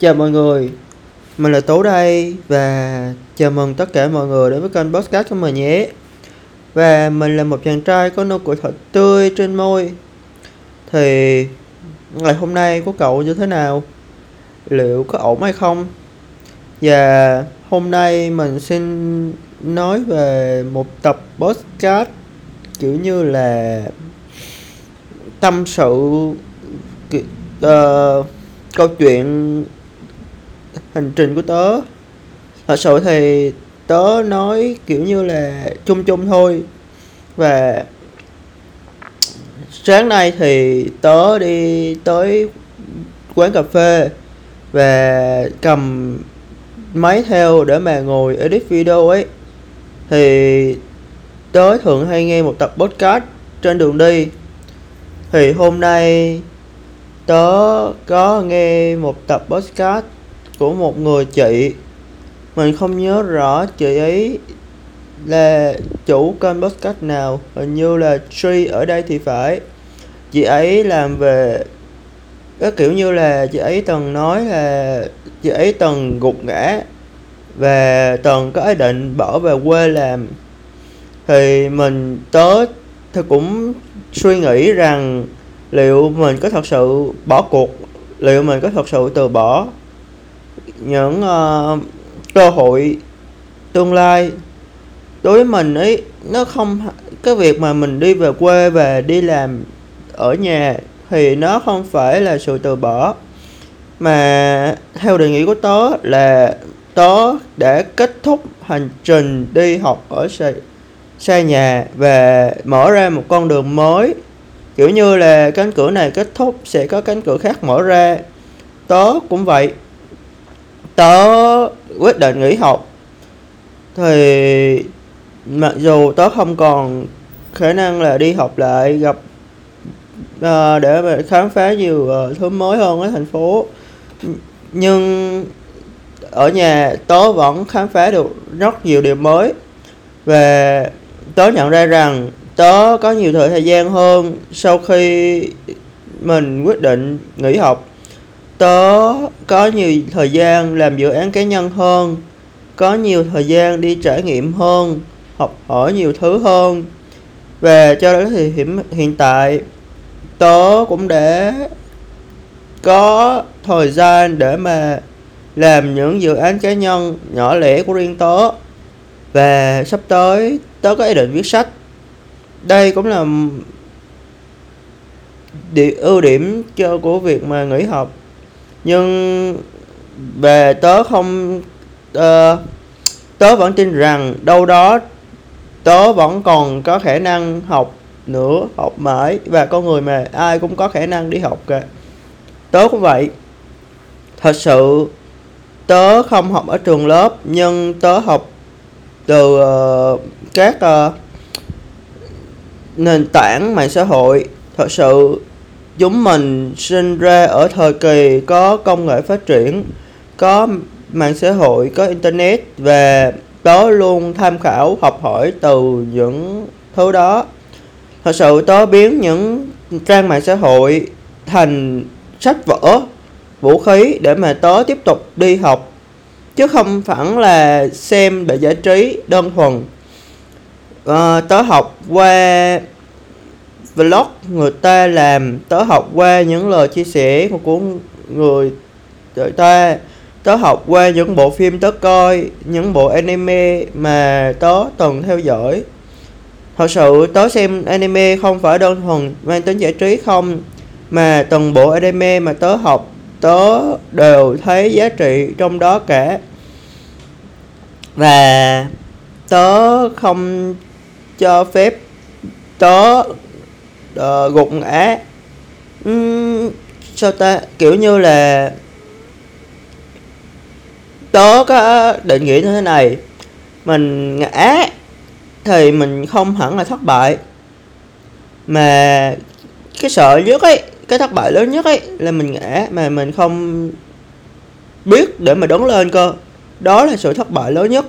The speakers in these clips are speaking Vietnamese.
Chào mọi người, mình là Tố đây và chào mừng tất cả mọi người đến với kênh podcast của mình nhé. Và mình là một chàng trai có nụ cười thật tươi trên môi. Thì ngày hôm nay của cậu như thế nào? Liệu có ổn hay không? Và hôm nay mình xin nói về một tập podcast kiểu như là tâm sự uh, câu chuyện hành trình của tớ. Thật sự thì tớ nói kiểu như là chung chung thôi. Và sáng nay thì tớ đi tới quán cà phê và cầm máy theo để mà ngồi edit video ấy. Thì tớ thường hay nghe một tập podcast trên đường đi. Thì hôm nay tớ có nghe một tập podcast của một người chị. Mình không nhớ rõ chị ấy là chủ kênh podcast nào, hình như là Tree ở đây thì phải. Chị ấy làm về, cái kiểu như là chị ấy từng nói là chị ấy từng gục ngã và từng có ý định bỏ về quê làm. Thì mình tớ thì cũng suy nghĩ rằng liệu mình có thật sự bỏ cuộc, liệu mình có thật sự từ bỏ những uh, cơ hội tương lai. Đối với mình ấy nó không cái việc mà mình đi về quê về đi làm ở nhà thì nó không phải là sự từ bỏ. Mà theo đề nghị của tớ là tớ đã kết thúc hành trình đi học ở xa, xa nhà và mở ra một con đường mới. Kiểu như là cánh cửa này kết thúc sẽ có cánh cửa khác mở ra. Tớ cũng vậy tớ quyết định nghỉ học. Thì mặc dù tớ không còn khả năng là đi học lại gặp uh, để mà khám phá nhiều uh, thứ mới hơn ở thành phố. Nhưng ở nhà tớ vẫn khám phá được rất nhiều điều mới. Và tớ nhận ra rằng tớ có nhiều thời gian hơn sau khi mình quyết định nghỉ học tớ có nhiều thời gian làm dự án cá nhân hơn có nhiều thời gian đi trải nghiệm hơn học hỏi nhiều thứ hơn. Và cho đến thì hiện, hiện tại tớ cũng đã có thời gian để mà làm những dự án cá nhân nhỏ lẻ của riêng tớ. Và sắp tới tớ có ý định viết sách. Đây cũng là điểm ưu điểm cho của việc mà nghỉ học nhưng về tớ không uh, tớ vẫn tin rằng đâu đó tớ vẫn còn có khả năng học nữa học mãi. Và con người mà ai cũng có khả năng đi học cả. Tớ cũng vậy. Thật sự tớ không học ở trường lớp nhưng tớ học từ uh, các uh, nền tảng mạng xã hội. Thật sự chúng mình sinh ra ở thời kỳ có công nghệ phát triển có mạng xã hội có internet và tớ luôn tham khảo học hỏi từ những thứ đó. Thật sự tớ biến những trang mạng xã hội thành sách vở vũ khí để mà tớ tiếp tục đi học chứ không phải là xem để giải trí đơn thuần. Ờ, à, tớ học qua vlog, người ta làm, tớ học qua những lời chia sẻ của người người ta. Tớ học qua những bộ phim tớ coi, những bộ anime mà tớ từng theo dõi. Thật sự, tớ xem anime không phải đơn thuần mang tính giải trí không, mà từng bộ anime mà tớ học, tớ đều thấy giá trị trong đó cả. Và tớ không cho phép tớ uh, gục ngã. Uhm, sao ta? Kiểu như là tớ có định nghĩa như thế này. Mình ngã thì mình không hẳn là thất bại. Mà cái sợ nhất ấy cái thất bại lớn nhất ấy là mình ngã mà mình không biết để mà đứng lên cơ. Đó là sự thất bại lớn nhất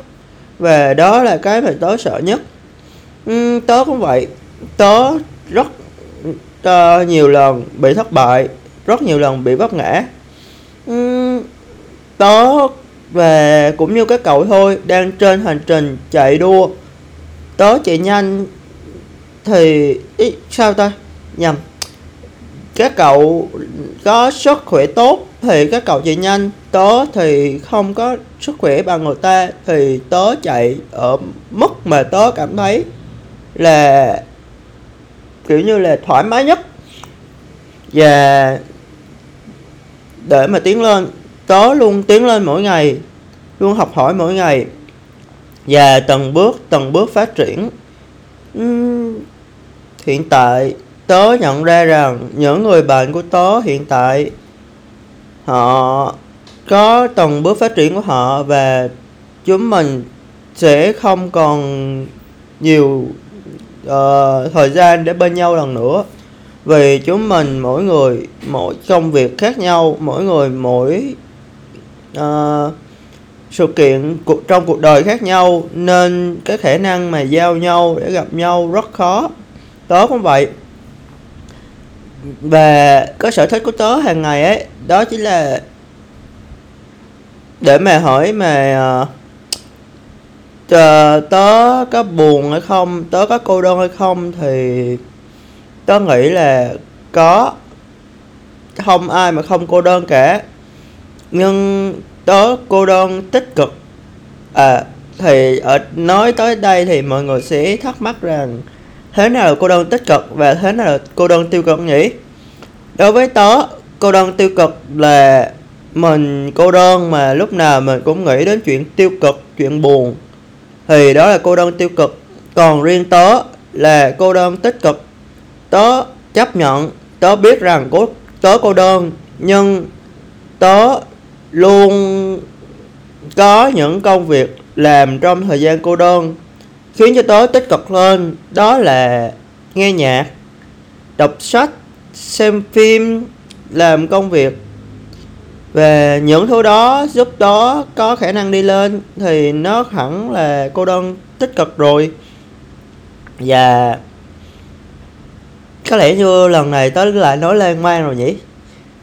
và đó là cái mà tớ sợ nhất. Uhm, tớ cũng vậy. Tớ rất uh, nhiều lần bị thất bại rất nhiều lần bị vấp ngã. Uhm, tớ và cũng như các cậu thôi đang trên hành trình chạy đua. Tớ chạy nhanh thì ý, sao ta? Nhầm. Các cậu có sức khỏe tốt thì các cậu chạy nhanh. Tớ thì không có sức khỏe bằng người ta thì tớ chạy ở mức mà tớ cảm thấy là kiểu như là thoải mái nhất. Và để mà tiến lên tớ luôn tiến lên mỗi ngày luôn học hỏi mỗi ngày. Và từng bước từng bước phát triển. Uhm, hiện tại tớ nhận ra rằng những người bạn của tớ hiện tại họ có từng bước phát triển của họ và chúng mình sẽ không còn nhiều uh, thời gian để bên nhau lần nữa. Vì chúng mình mỗi người mỗi công việc khác nhau mỗi người mỗi uh, sự kiện cuộc trong cuộc đời khác nhau nên cái khả năng mà giao nhau để gặp nhau rất khó. Tớ cũng vậy. Và cái sở thích của tớ hàng ngày ấy đó chính là để mà hỏi mà uh, Ờ, tớ có buồn hay không, tớ có cô đơn hay không thì tớ nghĩ là có. Không ai mà không cô đơn cả. Nhưng tớ cô đơn tích cực. À thì ở, nói tới đây thì mọi người sẽ thắc mắc rằng thế nào là cô đơn tích cực và thế nào là cô đơn tiêu cực nhỉ? Đối với tớ, cô đơn tiêu cực là mình cô đơn mà lúc nào mình cũng nghĩ đến chuyện tiêu cực, chuyện buồn thì đó là cô đơn tiêu cực. Còn riêng tớ là cô đơn tích cực. Tớ chấp nhận, tớ biết rằng cô, tớ cô đơn, nhưng tớ luôn có những công việc làm trong thời gian cô đơn, khiến cho tớ tích cực lên đó là nghe nhạc, đọc sách, xem phim, làm công việc và những thứ đó giúp đó có khả năng đi lên thì nó hẳn là cô đơn tích cực rồi. Và có lẽ như lần này tớ lại nói lên mang rồi nhỉ?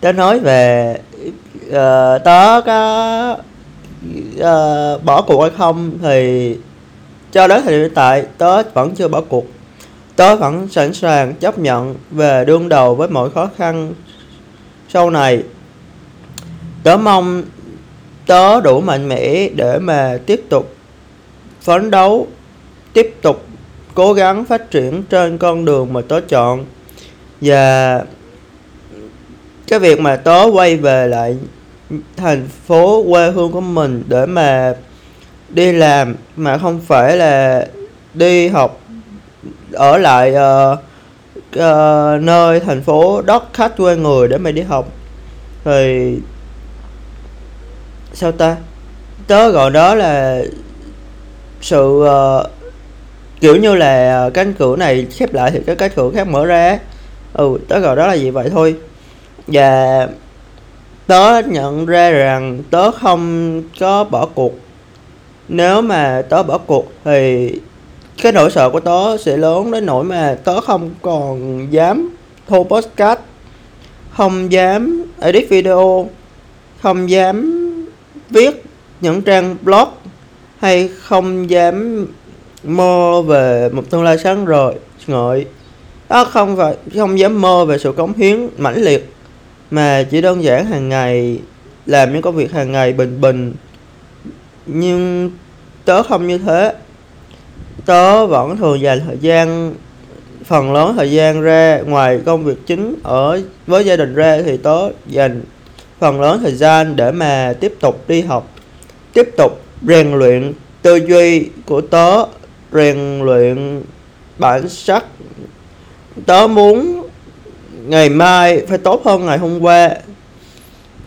Tớ nói về uh, tớ có uh, bỏ cuộc hay không thì cho đến thời điểm hiện tại tớ vẫn chưa bỏ cuộc. Tớ vẫn sẵn sàng chấp nhận về đương đầu với mọi khó khăn sau này tớ mong tớ đủ mạnh mẽ để mà tiếp tục phấn đấu tiếp tục cố gắng phát triển trên con đường mà tớ chọn. Và cái việc mà tớ quay về lại thành phố quê hương của mình để mà đi làm mà không phải là đi học ở lại uh, uh, nơi thành phố đất khách quê người để mà đi học thì sao ta? Tớ gọi đó là sự uh, kiểu như là ờ, cánh cửa này khép lại thì cái cánh cửa khác mở ra ừ tớ gọi đó là gì vậy thôi. Và tớ nhận ra rằng tớ không có bỏ cuộc. Nếu mà tớ bỏ cuộc thì cái nỗi sợ của tớ sẽ lớn đến nỗi mà tớ không còn dám thu podcast không dám edit video không dám viết những trang blog hay không dám mơ về một tương lai sáng rồi ngợi. Đó không phải, không dám mơ về sự cống hiến mãnh liệt mà chỉ đơn giản hàng ngày làm những công việc hàng ngày bình bình. Nhưng tớ không như thế. Tớ vẫn thường dành thời gian, phần lớn thời gian ra ngoài công việc chính ở, với gia đình ra thì tớ dành phần lớn thời gian để mà tiếp tục đi học tiếp tục rèn luyện tư duy của tớ rèn luyện bản sắc. Tớ muốn ngày mai phải tốt hơn ngày hôm qua.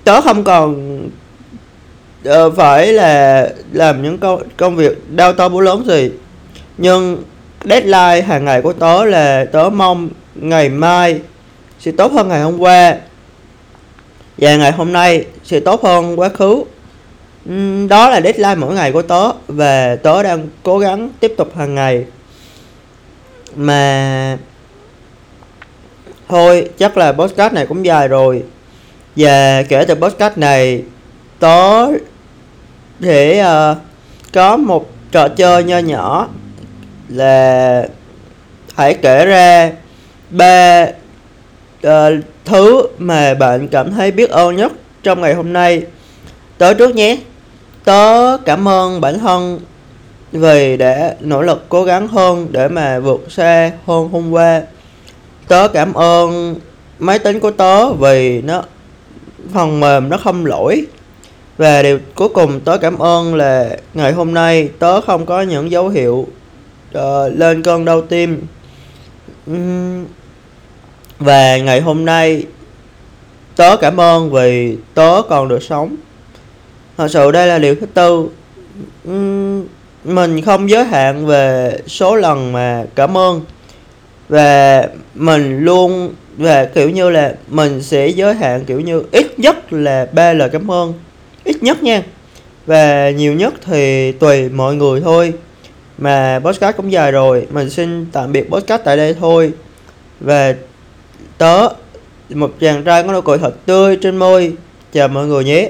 Tớ không còn uh, ờ, phải là làm những công công việc đau to bố lớn gì nhưng deadline hàng ngày của tớ là tớ mong ngày mai sẽ tốt hơn ngày hôm qua và ngày hôm nay sẽ tốt hơn quá khứ. Đó là deadline mỗi ngày của tớ và tớ đang cố gắng tiếp tục hàng ngày. Mà thôi chắc là podcast này cũng dài rồi. Và kể từ podcast này tớ để uh, có một trò chơi nho nhỏ là hãy kể ra ba uh, thứ mà bạn cảm thấy biết ơn nhất trong ngày hôm nay. Tớ trước nhé. Tớ cảm ơn bản thân vì đã nỗ lực cố gắng hơn để mà vượt xa hơn hôm qua. Tớ cảm ơn máy tính của tớ vì nó phần mềm nó không lỗi. Và điều cuối cùng tớ cảm ơn là ngày hôm nay tớ không có những dấu hiệu uh, lên cơn đau tim. Uhm, và ngày hôm nay, tớ cảm ơn vì tớ còn được sống. Thật sự đây là điều thứ tư. Mình không giới hạn về số lần mà cảm ơn. Và mình luôn, và kiểu như là mình sẽ giới hạn kiểu như ít nhất là ba lời cảm ơn. Ít nhất nha. Và nhiều nhất thì tùy mọi người thôi. Mà podcast cũng dài rồi, mình xin tạm biệt podcast tại đây thôi. Và tớ, một chàng trai có nụ cười thật tươi trên môi. Chào mọi người nhé.